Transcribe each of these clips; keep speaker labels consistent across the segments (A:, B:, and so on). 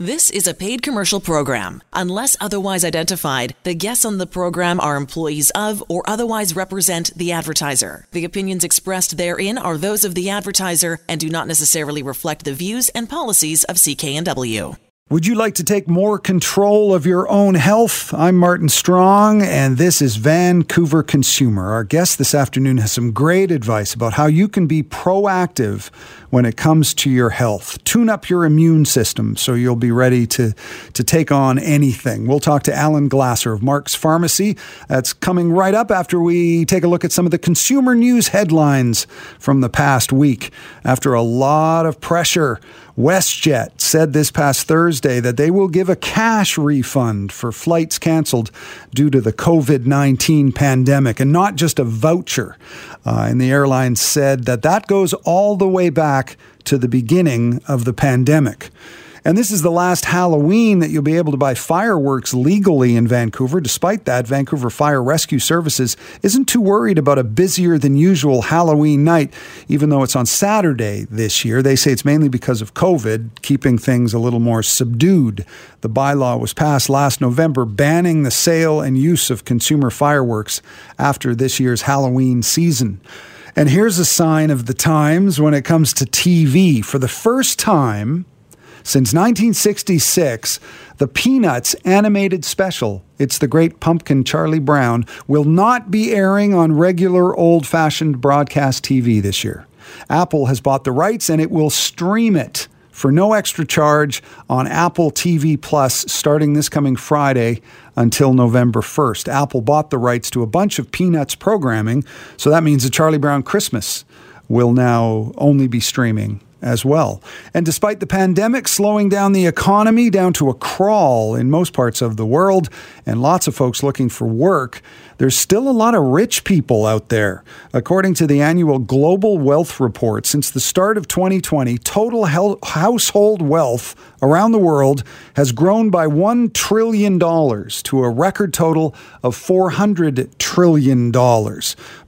A: This is a paid commercial program. Unless otherwise identified, the guests on the program are employees of or otherwise represent the advertiser. The opinions expressed therein are those of the advertiser and do not necessarily reflect the views and policies of CKNW.
B: Would you like to take more control of your own health? I'm Martin Strong, and this is Vancouver Consumer. Our guest this afternoon has some great advice about how you can be proactive when it comes to your health. Tune up your immune system so you'll be ready to, to take on anything. We'll talk to Alan Glasser of Mark's Pharmacy. That's coming right up after we take a look at some of the consumer news headlines from the past week. After a lot of pressure, WestJet said this past Thursday that they will give a cash refund for flights canceled due to the COVID 19 pandemic and not just a voucher. Uh, and the airline said that that goes all the way back to the beginning of the pandemic. And this is the last Halloween that you'll be able to buy fireworks legally in Vancouver. Despite that, Vancouver Fire Rescue Services isn't too worried about a busier than usual Halloween night, even though it's on Saturday this year. They say it's mainly because of COVID, keeping things a little more subdued. The bylaw was passed last November banning the sale and use of consumer fireworks after this year's Halloween season. And here's a sign of the times when it comes to TV. For the first time, since 1966, the Peanuts animated special, It's the Great Pumpkin Charlie Brown, will not be airing on regular old fashioned broadcast TV this year. Apple has bought the rights and it will stream it for no extra charge on Apple TV Plus starting this coming Friday until November 1st. Apple bought the rights to a bunch of Peanuts programming, so that means the Charlie Brown Christmas will now only be streaming as well. And despite the pandemic slowing down the economy down to a crawl in most parts of the world and lots of folks looking for work, there's still a lot of rich people out there. According to the annual Global Wealth Report, since the start of 2020, total household wealth around the world has grown by $1 trillion to a record total of $400 trillion.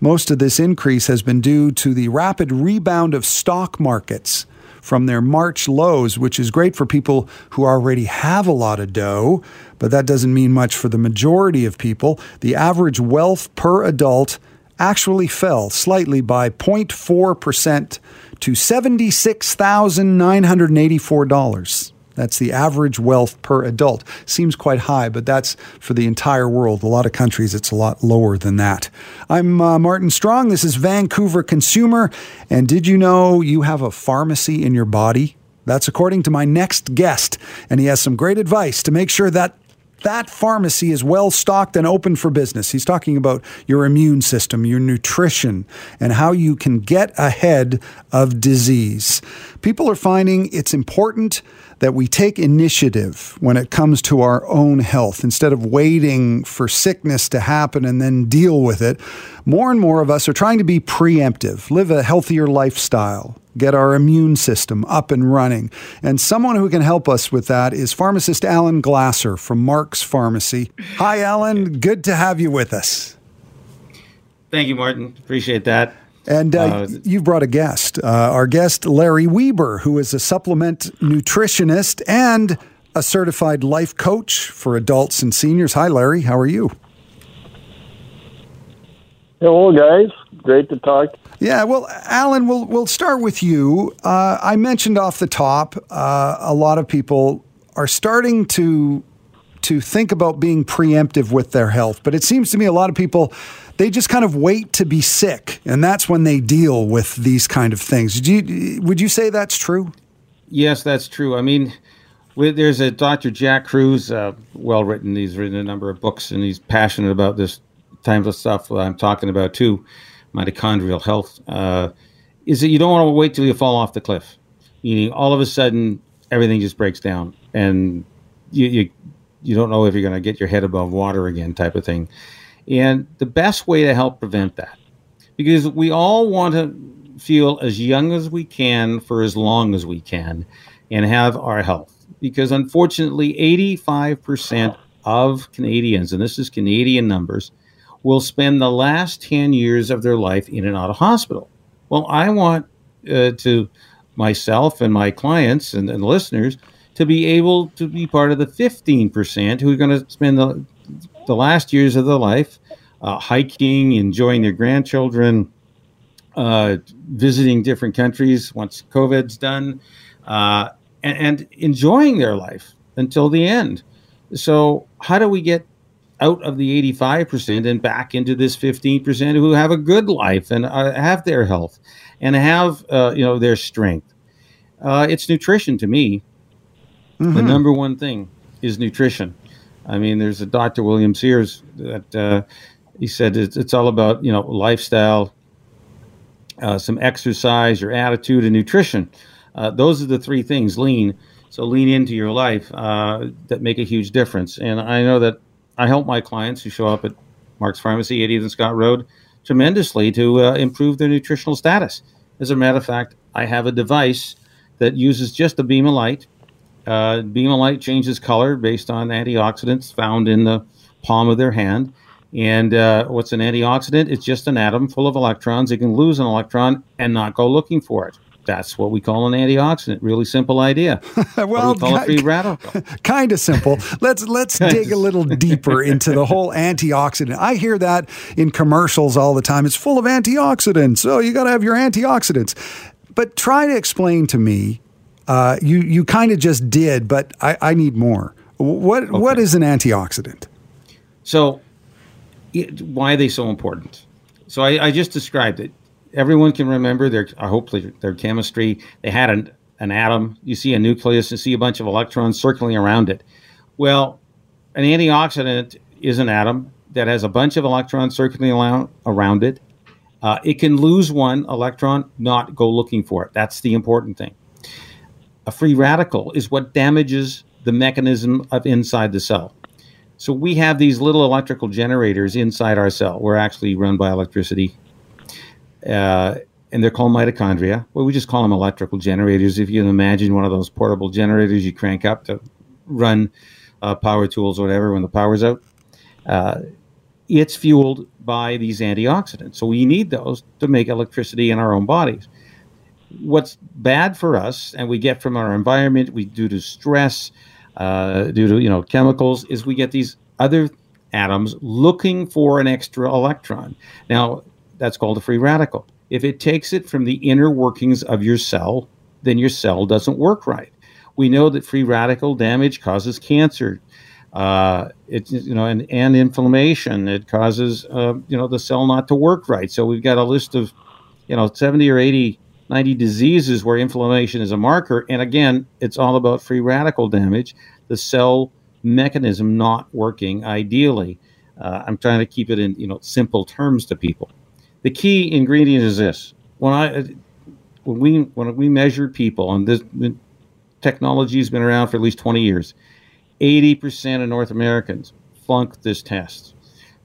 B: Most of this increase has been due to the rapid rebound of stock markets from their March lows, which is great for people who already have a lot of dough, but that doesn't mean much for the majority of people. The average wealth per adult actually fell slightly by 0.4% to $76,984. That's the average wealth per adult. Seems quite high, but that's for the entire world. A lot of countries, it's a lot lower than that. I'm uh, Martin Strong. This is Vancouver Consumer. And did you know you have a pharmacy in your body? That's according to my next guest. And he has some great advice to make sure that that pharmacy is well stocked and open for business. He's talking about your immune system, your nutrition, and how you can get ahead of disease. People are finding it's important that we take initiative when it comes to our own health instead of waiting for sickness to happen and then deal with it. More and more of us are trying to be preemptive, live a healthier lifestyle, get our immune system up and running. And someone who can help us with that is pharmacist Alan Glasser from Mark's Pharmacy. Hi, Alan. Good to have you with us.
C: Thank you, Martin. Appreciate that.
B: And uh, uh, you've brought a guest, uh, our guest, Larry Weber, who is a supplement nutritionist and a certified life coach for adults and seniors. Hi, Larry. How are you?
D: Hello, guys. Great to talk.
B: Yeah, well, Alan, we'll we'll start with you. Uh, I mentioned off the top, uh, a lot of people are starting to to think about being preemptive with their health, but it seems to me a lot of people they just kind of wait to be sick, and that's when they deal with these kind of things. You, would you say that's true?
C: Yes, that's true. I mean, there's a Dr. Jack Kruse, uh, well written. He's written a number of books, and he's passionate about this type of stuff I'm talking about too, mitochondrial health. Uh, is that you don't want to wait till you fall off the cliff, meaning all of a sudden everything just breaks down, and you you, you don't know if you're going to get your head above water again, type of thing. And the best way to help prevent that, because we all want to feel as young as we can for as long as we can and have our health. Because unfortunately, 85% of Canadians, and this is Canadian numbers, will spend the last 10 years of their life in and out of hospital. Well, I want uh, to myself and my clients and, and listeners to be able to be part of the 15% who are going to spend the, the last years of their life uh, hiking, enjoying their grandchildren, uh, visiting different countries once COVID's done, uh, and, and enjoying their life until the end. So, how do we get out of the 85% and back into this 15% who have a good life and uh, have their health and have uh, you know their strength? Uh, it's nutrition to me. Mm-hmm. The number one thing is nutrition. I mean, there's a Dr. William Sears that uh, he said it's, it's, all about you know lifestyle, uh, some exercise, your attitude, and nutrition. Uh, those are the three things. Lean. So lean into your life uh, that make a huge difference. And I know that I help my clients who show up at Mark's Pharmacy, 80th and Scott Road, tremendously to uh, improve their nutritional status. As a matter of fact, I have a device that uses just a beam of light. Uh, beam of light changes color based on antioxidants found in the palm of their hand. And uh, what's an antioxidant? It's just an atom full of electrons. It can lose an electron and not go looking for it. That's what we call an antioxidant. Really simple idea. well, we call it free radical.
B: kind of simple. Let's let's dig a little deeper into the whole antioxidant. I hear that in commercials all the time. It's full of antioxidants. So you got to have your antioxidants. But try to explain to me. Uh, you you kind of just did, but I, I need more. What okay. what is an antioxidant?
C: So, why are they so important? So I, I, just described it. Everyone can remember their I hope their chemistry. They had an an atom. You see a nucleus and see a bunch of electrons circling around it. Well, an antioxidant is an atom that has a bunch of electrons circling around, around it uh, it can lose one electron, not go looking for it. That's the important thing. A free radical is what damages the mechanism of inside the cell. So we have these little electrical generators inside our cell. We're actually run by electricity. Uh, and they're called mitochondria. Well, we just call them electrical generators. If you imagine one of those portable generators you crank up to run uh, power tools or whatever when the power's out, uh, it's fueled by these antioxidants. So we need those to make electricity in our own bodies. What's bad for us, and we get from our environment, we due to stress, uh, due to you know chemicals, is we get these other atoms looking for an extra electron. Now that's called a free radical. If it takes it from the inner workings of your cell, then your cell doesn't work right. We know that free radical damage causes cancer, uh, it's you know and, and inflammation. It causes uh, you know the cell not to work right. So we've got a list of you know 70 or 80 90 diseases where inflammation is a marker. And again it's all about free radical damage the cell mechanism not working ideally. Uh, i'm trying to keep it in you know simple terms to people the key ingredient is this when i when we when we measure people and this technology has been around for at least 20 years 80% of North Americans flunk this test.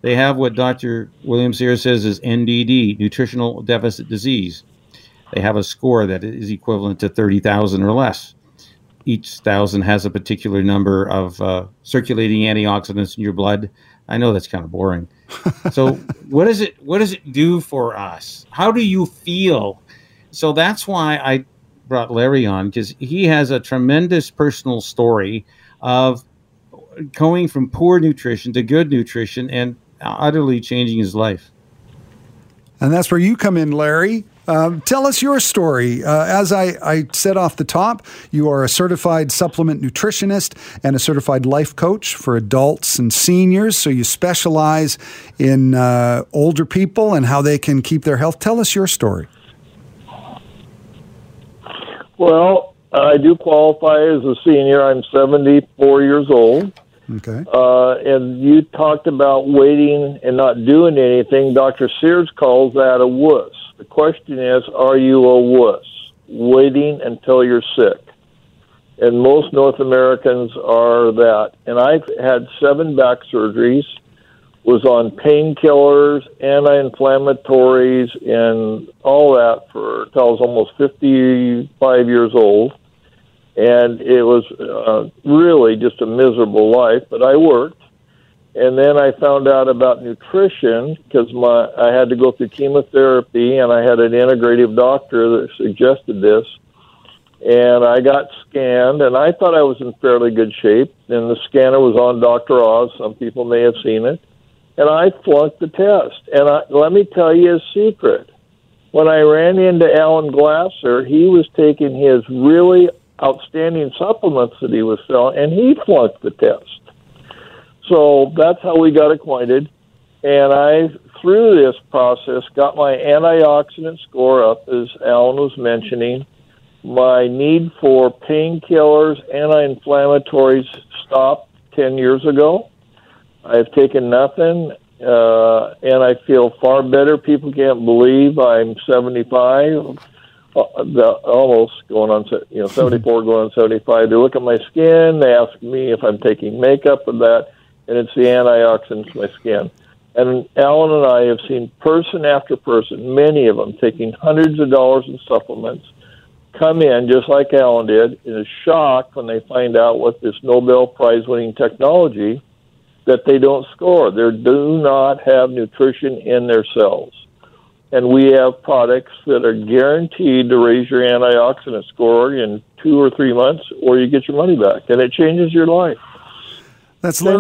C: They have what Dr. William Sears says is NDD, nutritional deficit disease. They have a score that is equivalent to 30,000 or less. Each thousand has a particular number of uh, circulating antioxidants in your blood. I know that's kind of boring. so, what does it what does it do for us? How do you feel? So that's why I brought Larry on because he has a tremendous personal story of going from poor nutrition to good nutrition and utterly changing his life.
B: And that's where you come in, Larry. Um, tell us your story. Uh, as I, I, said off the top, you are a certified supplement nutritionist and a certified life coach for adults and seniors. So you specialize in uh, older people and how they can keep their health. Tell us your story.
D: Well, I do qualify as a senior. I'm 74 years old.
B: Okay.
D: Uh, and you talked about waiting and not doing anything. Dr. Sears calls that a wuss. The question is, are you a wuss? Waiting until you're sick. And most North Americans are that. And I've had seven back surgeries, was on painkillers, anti-inflammatories, and all that for until I was almost 55 years old and it was uh, really just a miserable life. But I worked, and then I found out about nutrition because my I had to go through chemotherapy, and I had an integrative doctor that suggested this. and I got scanned, and I thought I was in fairly good shape. And the scanner was on Dr. Oz. Some people may have seen it, and I flunked the test. And I, let me tell you a secret. When I ran into Alan Glasser, he was taking his really outstanding supplements that he was selling, and he flunked the test. So that's how we got acquainted. And I, through this process, got my antioxidant score up, as Alan was mentioning my need for painkillers, anti-inflammatories stopped 10 years ago. I've taken nothing, uh, and I feel far better. People can't believe I'm 75, uh, almost going on, you know, 74 going on 75. They look at my skin. They ask me if I'm taking makeup or that, and it's the antioxidants in my skin. And Alan and I have seen person after person, many of them taking hundreds of dollars in supplements come in just like Alan did in a shock when they find out what this Nobel Prize winning technology that they don't score. They do not have nutrition in their cells. And we have products that are guaranteed to raise your antioxidant score in two or three months, or you get your money back, and it changes your life.
B: That's
D: life.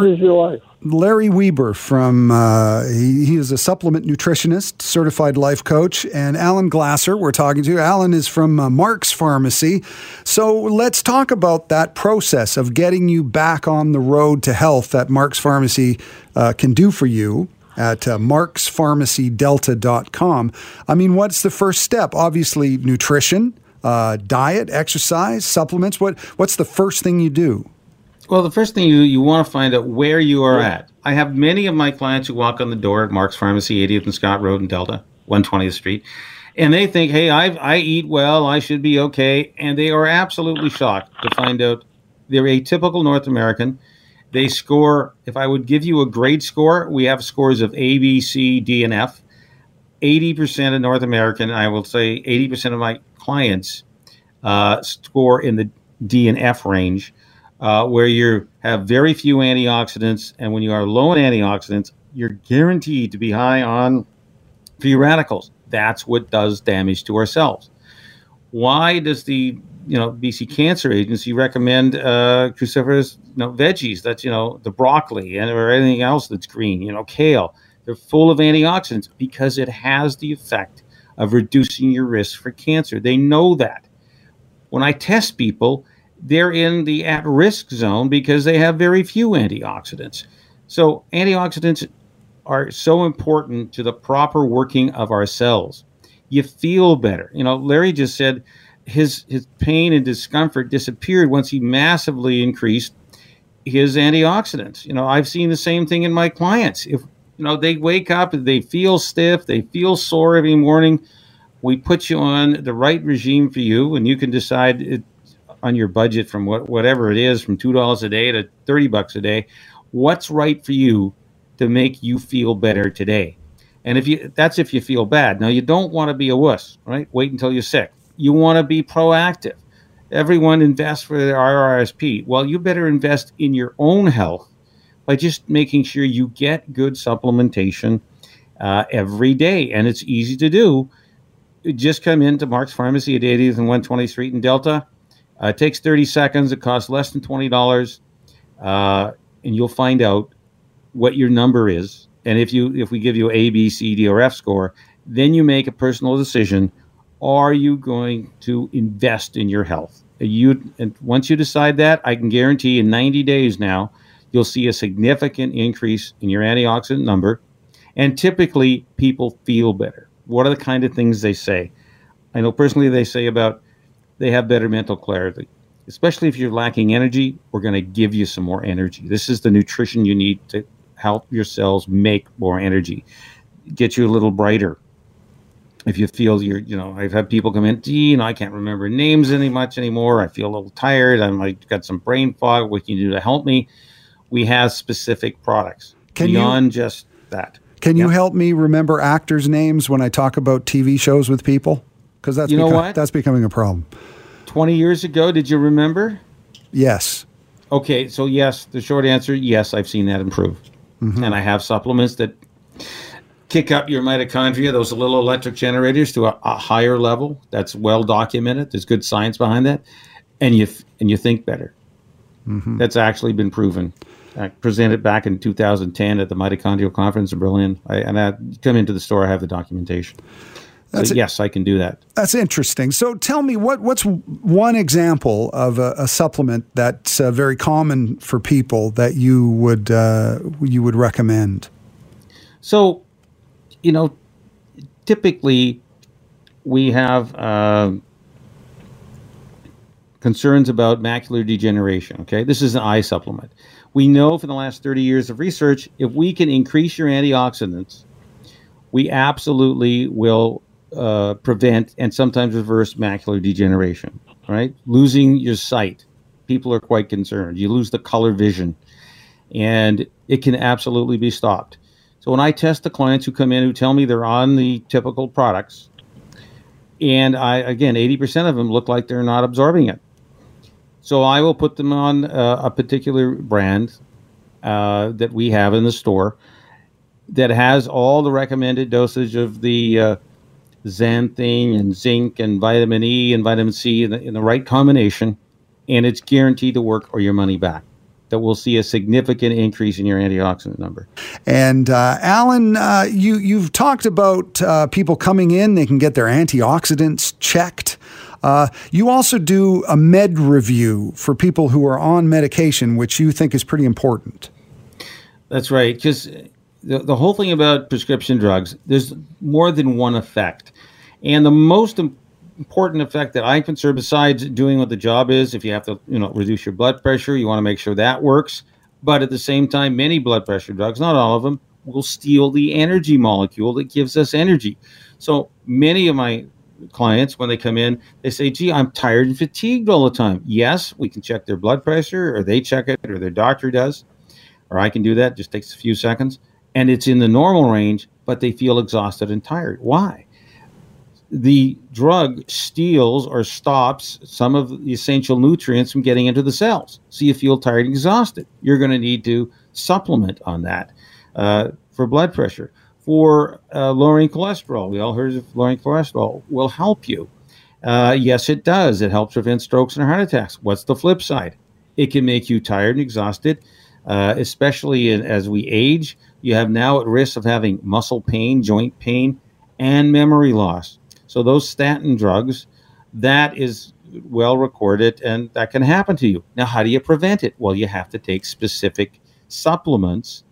B: Larry Weber from, uh, he, he, is a supplement nutritionist, certified life coach, and Alan Glasser we're talking to. Alan is from uh, Mark's Pharmacy. So let's talk about that process of getting you back on the road to health that Mark's Pharmacy uh, can do for you at uh, markspharmacydelta.com. I mean, what's the first step? Obviously, nutrition, uh, diet, exercise, supplements. What, what's the first thing you do?
C: Well, the first thing you, you want to find out where you are yeah. at. I have many of my clients who walk on the door at Mark's Pharmacy, 80th and Scott Road in Delta, 120th Street, and they think, hey, I, I eat well, I should be okay. And they are absolutely shocked to find out they're a typical North American. They score, if I would give you a grade score, we have scores of A, B, C, D, and F. 80% of North American, I will say 80% of my clients uh, score in the D and F range uh, where you have very few antioxidants, and when you are low in antioxidants, you're guaranteed to be high on free radicals. That's what does damage to our cells. Why does the you know BC Cancer Agency recommend uh, cruciferous you know, veggies? That's you know the broccoli and or anything else that's green. You know kale. They're full of antioxidants because it has the effect of reducing your risk for cancer. They know that. When I test people, they're in the at risk zone because they have very few antioxidants. So, antioxidants are so important to the proper working of our cells. You feel better. You know, Larry just said his his pain and discomfort disappeared once he massively increased his antioxidants. You know, I've seen the same thing in my clients. If you know they wake up, they feel stiff, they feel sore every morning. We put you on the right regime for you, and you can decide it, on your budget from what, whatever it is, from two dollars a day to thirty bucks a day, what's right for you to make you feel better today? And if you that's if you feel bad. Now you don't want to be a wuss, right? Wait until you're sick. You want to be proactive. Everyone invests for their RRSP. Well, you better invest in your own health by just making sure you get good supplementation uh, every day, and it's easy to do. Just come into Mark's Pharmacy at 80th and 120th Street in Delta uh, it takes 30 seconds. It costs less than $20. Uh, and you'll find out what your number is. And if you if we give you A, B, C, D, or F score, then you make a personal decision. Are you going to invest in your health? You and once you decide that, I can guarantee in 90 days now, you'll see a significant increase in your antioxidant number. And typically, people feel better. What are the kind of things they say? I know personally they say about they have better mental clarity. Especially if you're lacking energy, we're going to give you some more energy. This is the nutrition you need to help your cells make more energy, get you a little brighter. If you feel you're, you know, I've had people come in, Dean, I can't remember names any much anymore. I feel a little tired. I'm like got some brain fog. What can you do to help me? We have specific products can beyond you, just that.
B: Can you help me remember actors' names when I talk about TV shows with people? Because that's
C: you know what
B: that's becoming a problem.
C: Twenty years ago, did you remember?
B: Yes.
C: Okay, so yes, the short answer, yes, I've seen that improve, mm-hmm. and I have supplements that kick up your mitochondria, those little electric generators, to a, a higher level. That's well documented. There's good science behind that, and you and you think better. Mm-hmm. That's actually been proven. I presented back in 2010 at the mitochondrial conference in Berlin. I, and I come into the store, I have the documentation. That's yes, I can do that.
B: That's interesting. So tell me, what what's one example of a, a supplement that's uh, very common for people that you would uh, you would recommend?
C: So, you know, typically we have uh, concerns about macular degeneration. Okay, this is an eye supplement. We know from the last 30 years of research, if we can increase your antioxidants, we absolutely will uh, prevent and sometimes reverse macular degeneration. Right, losing your sight, people are quite concerned. You lose the color vision, and it can absolutely be stopped. So when I test the clients who come in who tell me they're on the typical products, and I again, 80% of them look like they're not absorbing it. So I will put them on uh, a particular brand uh, that we have in the store that has all the recommended dosage of the uh, xanthine and zinc and vitamin E and vitamin C in the, in the right combination, and it's guaranteed to work or your money back that we'll see a significant increase in your antioxidant number.
B: And uh, Alan, uh, you you've talked about uh, people coming in; they can get their antioxidants checked. Uh, you also do a med review for people who are on medication, which you think is pretty important.
C: That's right, because the, the whole thing about prescription drugs, there's more than one effect. And the most important effect that I'm concerned, besides doing what the job is, if you have to, you know, reduce your blood pressure, you want to make sure that works. But at the same time, many blood pressure drugs, not all of them, will steal the energy molecule that gives us energy. So many of my clients when they come in they say gee i'm tired and fatigued all the time yes we can check their blood pressure or they check it or their doctor does or i can do that just takes a few seconds and it's in the normal range but they feel exhausted and tired why the drug steals or stops some of the essential nutrients from getting into the cells so you feel tired and exhausted you're going to need to supplement on that uh, for blood pressure for uh, lowering cholesterol. We all heard of lowering cholesterol will help you. Uh, yes, it does. It helps prevent strokes and heart attacks. What's the flip side? It can make you tired and exhausted, uh, especially in, as we age. You have now at risk of having muscle pain, joint pain, and memory loss. So those statin drugs, that is well recorded, and that can happen to you. Now, how do you prevent it? Well, you have to take specific supplements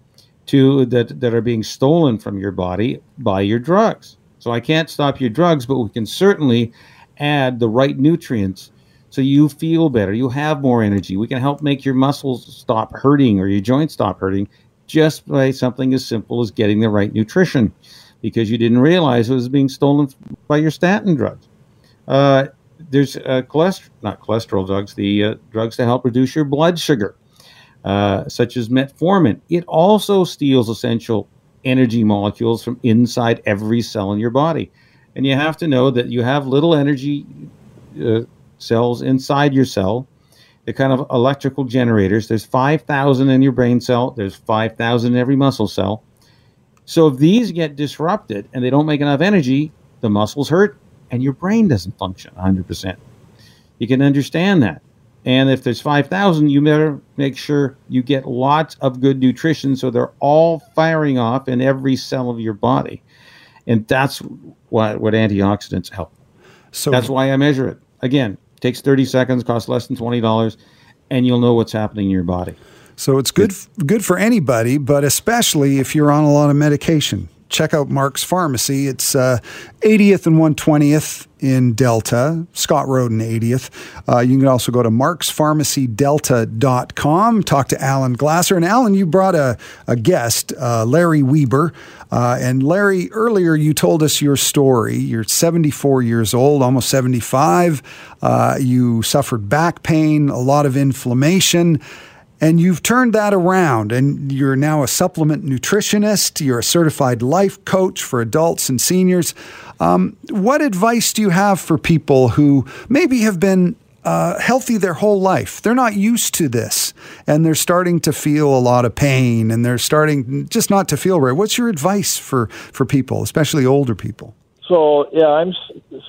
C: to that that are being stolen from your body by your drugs. So I can't stop your drugs, but we can certainly add the right nutrients so you feel better, you have more energy. We can help make your muscles stop hurting or your joints stop hurting just by something as simple as getting the right nutrition because you didn't realize it was being stolen by your statin drugs. Uh, there's uh, cholesterol, not cholesterol drugs, the uh, drugs to help reduce your blood sugar. Uh, such as metformin. It also steals essential energy molecules from inside every cell in your body. And you have to know that you have little energy uh, cells inside your cell. They're kind of electrical generators. There's 5,000 in your brain cell, there's 5,000 in every muscle cell. So if these get disrupted and they don't make enough energy, the muscles hurt and your brain doesn't function 100%. You can understand that. And if there's 5,000, you better make sure you get lots of good nutrition so they're all firing off in every cell of your body. And that's what, what antioxidants help. So that's why I measure it. Again, takes 30 seconds, costs less than $20, and you'll know what's happening in your body.
B: So it's good good for anybody, but especially if you're on a lot of medication check out Mark's Pharmacy. It's uh, 80th and 120th in Delta, Scott Road and 80th. Uh, you can also go to markspharmacydelta.com, talk to Alan Glasser. And Alan, you brought a, a guest, uh, Larry Weber. Uh, and Larry, earlier you told us your story. You're 74 years old, almost 75. Uh, you suffered back pain, a lot of inflammation. And you've turned that around, and you're now a supplement nutritionist. You're a certified life coach for adults and seniors. Um, what advice do you have for people who maybe have been uh, healthy their whole life. They're not used to this and they're starting to feel a lot of pain and they're starting just not to feel right. What's your advice for, for people, especially older people?
D: So, yeah, I'm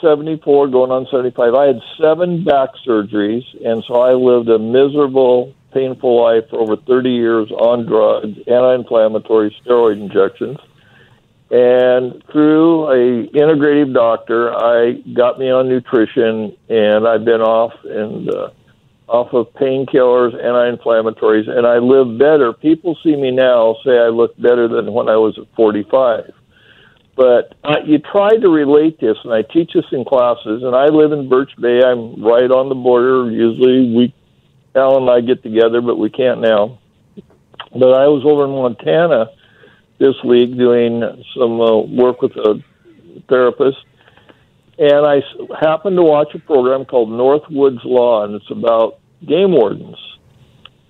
D: 74 going on 75. I had seven back surgeries, and so I lived a miserable, painful life for over 30 years on drugs, anti inflammatory steroid injections. And through a integrative doctor, I got me on nutrition, and I've been off and uh, off of painkillers, anti-inflammatories, and I live better. People see me now say I look better than when I was at 45. But uh, you try to relate this, and I teach this in classes. And I live in Birch Bay. I'm right on the border. Usually, we, Al and I get together, but we can't now. But I was over in Montana this week doing some uh, work with a therapist, and I happened to watch a program called Northwoods Law, and it's about game wardens.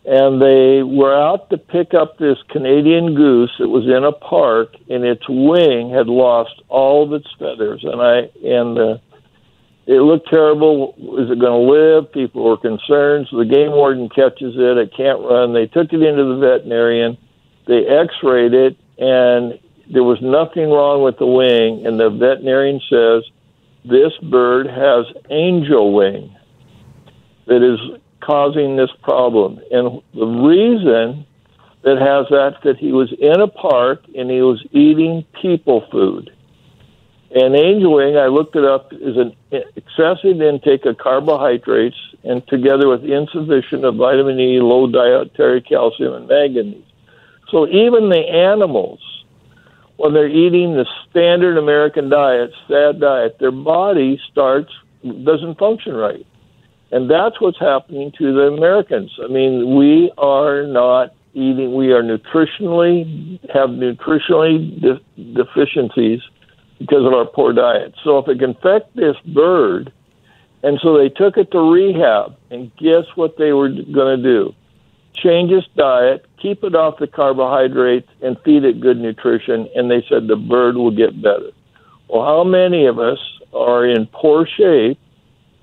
D: And they were out to pick up this Canadian goose that was in a park, and its wing had lost all of its feathers. And I and uh, it looked terrible. Is it going to live? People were concerned. So the game warden catches it. It can't run. They took it into the veterinarian. They X-rayed it, and there was nothing wrong with the wing. And the veterinarian says this bird has angel wing that is causing this problem. And the reason that has that that he was in a park and he was eating people food. And angel wing, I looked it up, is an excessive intake of carbohydrates and together with insufficient of vitamin E, low dietary calcium, and manganese. So even the animals, when they're eating the standard American diet, sad diet, their body starts doesn't function right. And that's what's happening to the Americans. I mean, we are not eating, we are nutritionally, have nutritionally de- deficiencies because of our poor diet. So if it can affect this bird, and so they took it to rehab, and guess what they were going to do? Change its diet, keep it off the carbohydrates, and feed it good nutrition, and they said the bird will get better. Well, how many of us are in poor shape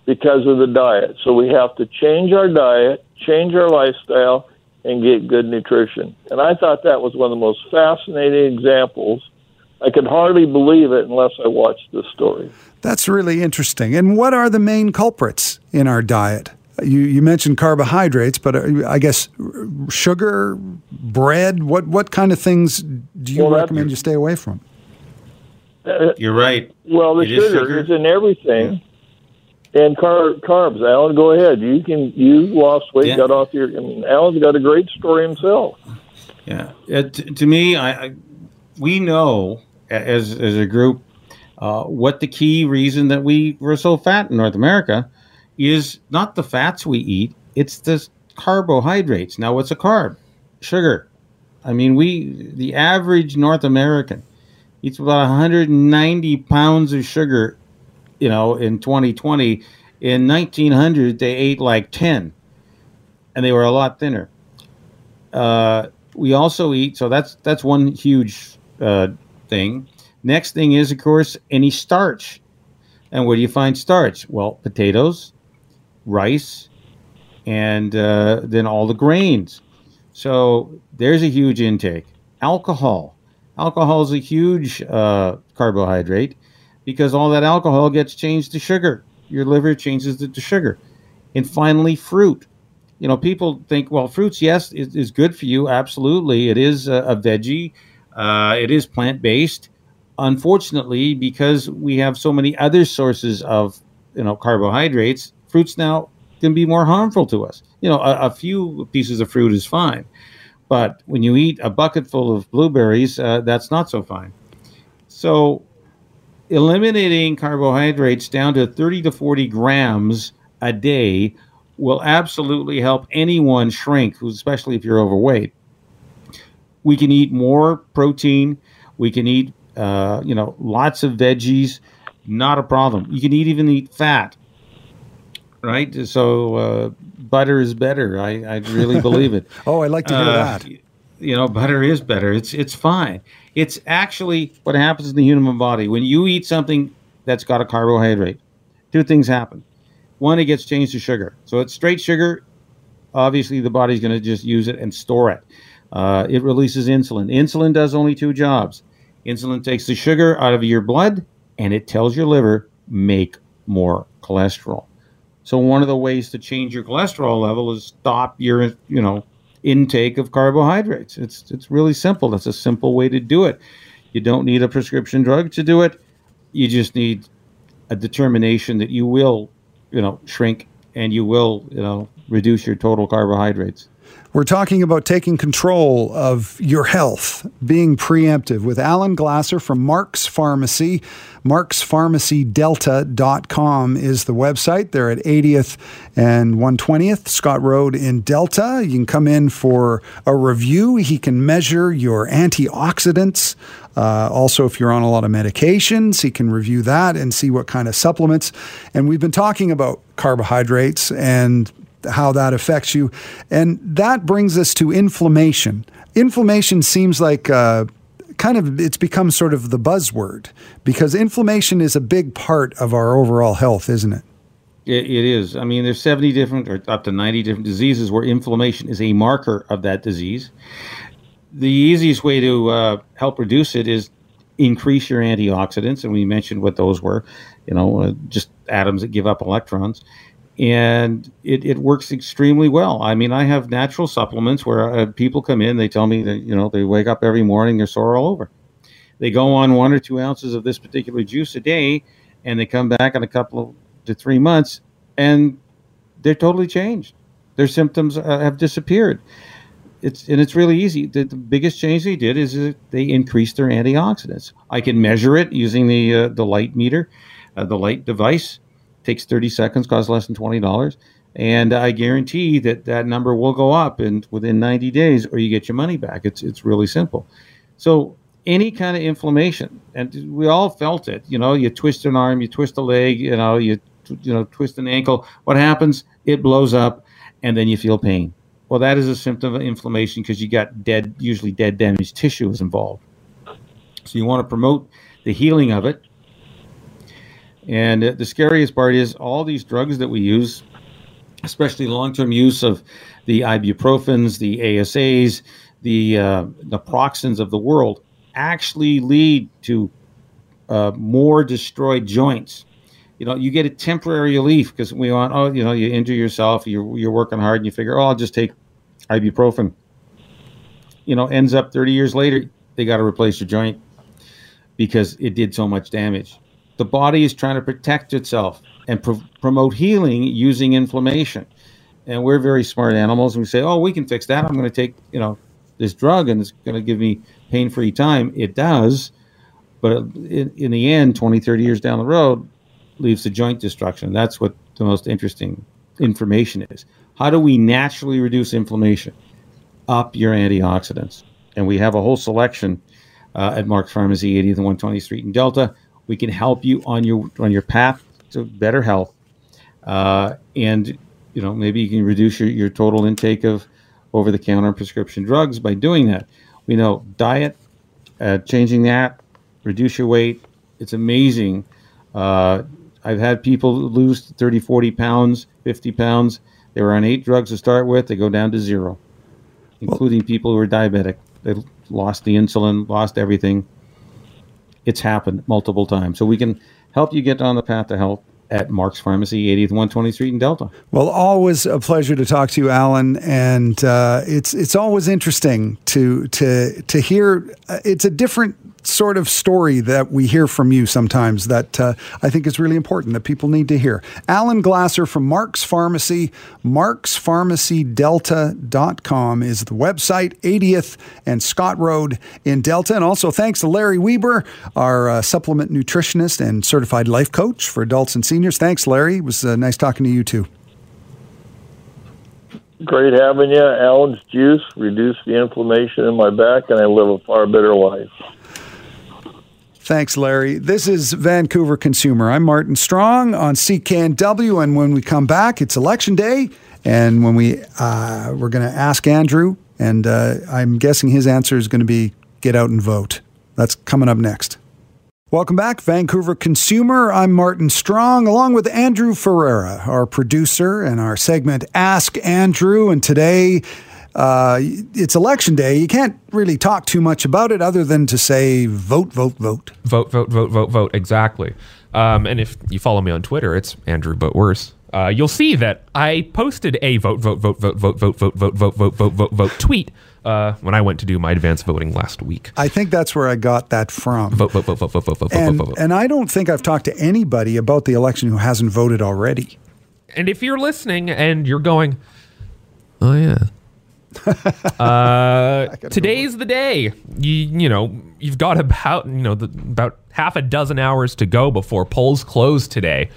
D: because of the diet. So we have to change our diet, change our lifestyle, and get good nutrition. And I thought that was one of the most fascinating examples. I could hardly believe it unless I watched this story.
B: That's really interesting. And what are the main culprits in our diet? You, you mentioned carbohydrates, but uh, I guess sugar, bread. What what kind of things do you well, recommend you stay away from?
C: Uh, You're right.
D: Well, the sugar is, sugar is in everything. Yeah and car, carbs. Alan, go ahead. You can. You lost weight, yeah. got off your. I mean, Alan's got a great story himself.
C: Yeah, it, to me, I, I, we know as as a group uh, what the key reason that we were so fat in North America is not the fats we eat; it's the carbohydrates. Now, what's a carb? Sugar. I mean, we the average North American eats about 190 pounds of sugar you know, in 2020. In 1900, they ate like 10, and they were a lot thinner. Uh, we also eat, so that's that's one huge uh, thing. Next thing is, of course, any starch. And where do you find starch? Well, potatoes, rice, and uh, then all the grains. So there's a huge intake. Alcohol. Alcohol is a huge uh, carbohydrate because all that alcohol gets changed to sugar. Your liver changes it to sugar. And finally, fruit. You know, people think, well, fruits, yes, is, is good for you. Absolutely. It is a, a veggie, uh, it is plant based. Unfortunately, because we have so many other sources of, you know, carbohydrates, fruits now can be more harmful to us. You know, a, a few pieces of fruit is fine. But when you eat a bucket full of blueberries, uh, that's not so fine. So eliminating carbohydrates down to 30 to 40 grams a day will absolutely help anyone shrink, especially if you're overweight. We can eat more protein. We can eat, uh, you know, lots of veggies. Not a problem. You can eat even eat fat, right? So uh, butter is better. I, I really believe it.
B: oh, I like to hear uh, that.
C: You know, butter is better. It's it's fine. It's actually what happens in the human body when you eat something that's got a carbohydrate. Two things happen. One, it gets changed to sugar. So it's straight sugar. Obviously, the body's going to just use it and store it. Uh, it releases insulin. Insulin does only two jobs. Insulin takes the sugar out of your blood and it tells your liver make more cholesterol. So one of the ways to change your cholesterol level is stop your, you know, intake of carbohydrates. It's it's really simple. That's a simple way to do it. You don't need a prescription drug to do it. You just need a determination that you will, you know, shrink and you will, you know, reduce your total carbohydrates.
B: We're talking about taking control of your health, being preemptive with Alan Glasser from Mark's Pharmacy. Mark'sPharmacyDelta.com is the website. They're at 80th and 120th Scott Road in Delta. You can come in for a review. He can measure your antioxidants. Uh, also, if you're on a lot of medications, he can review that and see what kind of supplements. And we've been talking about carbohydrates and how that affects you. And that brings us to inflammation. Inflammation seems like uh, kind of it's become sort of the buzzword because inflammation is a big part of our overall health, isn't it?
C: it, it is. I mean, there's 70 different or up to 90 different diseases where inflammation is a marker of that disease. The easiest way to uh, help reduce it is increase your antioxidants, and we mentioned what those were. You know, uh, just atoms that give up electrons and it, it works extremely well. I mean, I have natural supplements where uh, people come in, they tell me that, you know, they wake up every morning, they're sore all over. They go on one or two ounces of this particular juice a day, and they come back in a couple to three months, and they're totally changed. Their symptoms uh, have disappeared. It's and it's really easy. The, the biggest change they did is they increased their antioxidants. I can measure it using the uh, the light meter, uh, the light device takes 30 seconds, costs less than $20. And I guarantee that that number will go up and within 90 days, or you get your money back. It's, it's really simple. So any kind of inflammation, and we all felt it, you know, you twist an arm, you twist a leg, you know, you, you know, twist an ankle. What happens? It blows up and then you feel pain. Well, that is a symptom of inflammation because you got dead, usually dead damaged tissue is involved. So you want to promote the healing of it and the scariest part is all these drugs that we use, especially long-term use of the ibuprofens, the ASAs, the uh, naproxens of the world, actually lead to uh, more destroyed joints. You know, you get a temporary relief because we want, oh, you know, you injure yourself, you're, you're working hard, and you figure, oh, I'll just take ibuprofen. You know, ends up 30 years later, they got to replace your joint because it did so much damage the body is trying to protect itself and pro- promote healing using inflammation. And we're very smart animals, and we say, "Oh, we can fix that. I'm going to take, you know, this drug, and it's going to give me pain-free time." It does, but in, in the end, 20, 30 years down the road, leaves to joint destruction. That's what the most interesting information is. How do we naturally reduce inflammation? Up your antioxidants, and we have a whole selection uh, at Mark's Pharmacy, 80th and 120th Street in Delta. We can help you on your on your path to better health, uh, and you know maybe you can reduce your, your total intake of over the counter prescription drugs by doing that. We know diet, uh, changing that, reduce your weight. It's amazing. Uh, I've had people lose 30, 40 pounds, 50 pounds. They were on eight drugs to start with. They go down to zero, including well, people who are diabetic. They lost the insulin, lost everything it's happened multiple times. So we can help you get on the path to health at Mark's Pharmacy, 80th 120th Street in Delta.
B: Well, always a pleasure to talk to you, Alan, and uh, it's it's always interesting to to to hear. Uh, it's a different sort of story that we hear from you sometimes that uh, I think is really important that people need to hear. Alan Glasser from Mark's Pharmacy, markspharmacydelta.com is the website, 80th and Scott Road in Delta. And also thanks to Larry Weber, our uh, supplement nutritionist and certified life coach for adults and seniors. Thanks, Larry. It was uh, nice talking to you too.
D: Great having you. Alan's juice reduced the inflammation in my back, and I live a far better life.
B: Thanks, Larry. This is Vancouver Consumer. I'm Martin Strong on CKNW, and when we come back, it's election day, and when we uh, we're going to ask Andrew, and uh, I'm guessing his answer is going to be get out and vote. That's coming up next. Welcome back, Vancouver Consumer. I'm Martin Strong, along with Andrew Ferreira, our producer, and our segment Ask Andrew. And today, uh, it's election day. You can't really talk too much about it other than to say vote, vote, vote.
E: Vote, vote, vote, vote, vote. Exactly. Um, and if you follow me on Twitter, it's Andrew But Worse. Uh, you'll see that I posted a vote, vote, vote, vote, vote, vote, vote, vote, vote, vote, vote, vote, vote tweet uh, when I went to do my advance voting last week.
B: I think that's where I got that from.
E: Vote, vote, vote, vote, vote, vote, vote,
B: and,
E: vote, vote.
B: And I don't think I've talked to anybody about the election who hasn't voted already.
E: And if you're listening and you're going, oh yeah. uh, today's the day. You you know you've got about you know the, about half a dozen hours to go before polls close today.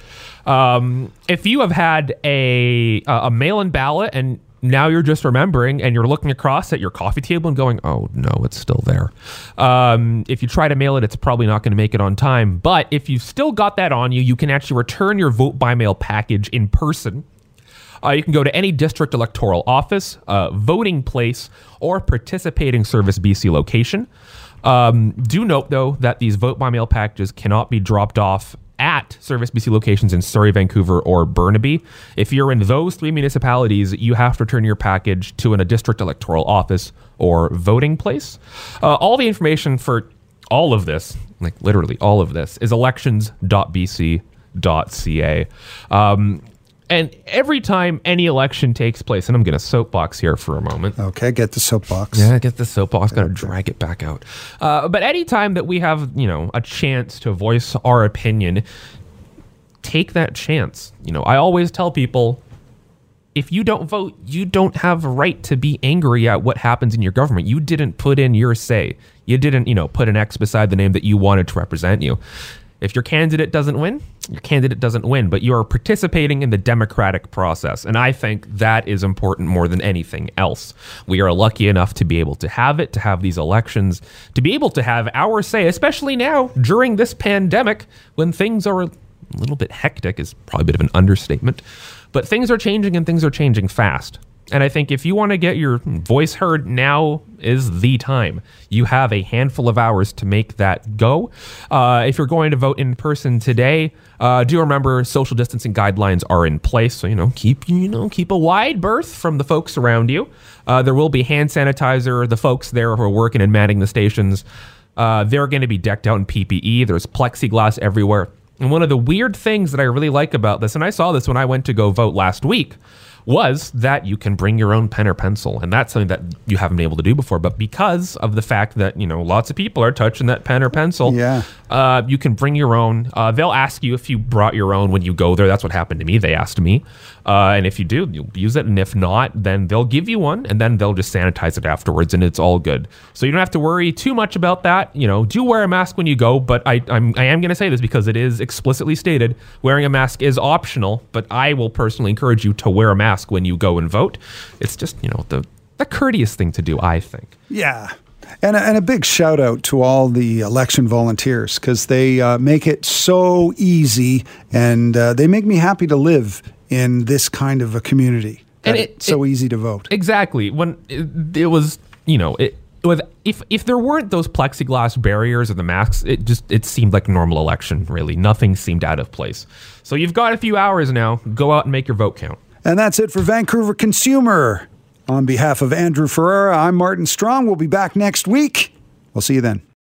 E: Um, if you have had a a mail-in ballot and now you're just remembering and you're looking across at your coffee table and going, oh no, it's still there. Um, if you try to mail it, it's probably not going to make it on time. But if you've still got that on you, you can actually return your vote by mail package in person. Uh, you can go to any district electoral office, uh, voting place, or participating Service BC location. Um, do note, though, that these vote by mail packages cannot be dropped off at Service BC locations in Surrey, Vancouver, or Burnaby. If you're in those three municipalities, you have to return your package to a district electoral office or voting place. Uh, all the information for all of this, like literally all of this, is elections.bc.ca. Um, and every time any election takes place, and I'm going to soapbox here for a moment.
B: Okay, get the soapbox.
E: Yeah, get the soapbox. Got to drag it back out. Uh, but anytime that we have, you know, a chance to voice our opinion, take that chance. You know, I always tell people if you don't vote, you don't have a right to be angry at what happens in your government. You didn't put in your say. You didn't, you know, put an X beside the name that you wanted to represent you. If your candidate doesn't win, your candidate doesn't win, but you are participating in the democratic process. And I think that is important more than anything else. We are lucky enough to be able to have it, to have these elections, to be able to have our say, especially now during this pandemic when things are a little bit hectic, is probably a bit of an understatement. But things are changing and things are changing fast. And I think if you want to get your voice heard, now is the time. You have a handful of hours to make that go. Uh, if you're going to vote in person today, uh, do remember social distancing guidelines are in place. So you know, keep you know keep a wide berth from the folks around you. Uh, there will be hand sanitizer. The folks there who are working and manning the stations, uh, they're going to be decked out in PPE. There's plexiglass everywhere. And one of the weird things that I really like about this, and I saw this when I went to go vote last week was that you can bring your own pen or pencil. And that's something that you haven't been able to do before. But because of the fact that, you know, lots of people are touching that pen or pencil,
B: yeah.
E: Uh, you can bring your own. Uh, they'll ask you if you brought your own when you go there. That's what happened to me. They asked me. Uh, and if you do, you'll use it. And if not, then they'll give you one and then they'll just sanitize it afterwards and it's all good. So you don't have to worry too much about that. You know, do wear a mask when you go. But I, I'm, I am going to say this because it is explicitly stated wearing a mask is optional. But I will personally encourage you to wear a mask when you go and vote. It's just, you know, the, the courteous thing to do, I think.
B: Yeah. And a, and a big shout out to all the election volunteers because they uh, make it so easy and uh, they make me happy to live in this kind of a community.
E: And
B: it, it's so
E: it,
B: easy to vote.
E: Exactly. When it, it was, you know, it, with if if there weren't those plexiglass barriers or the masks, it just it seemed like a normal election. Really, nothing seemed out of place. So you've got a few hours now. Go out and make your vote count.
B: And that's it for Vancouver Consumer. On behalf of Andrew Ferreira, I'm Martin Strong. We'll be back next week. We'll see you then.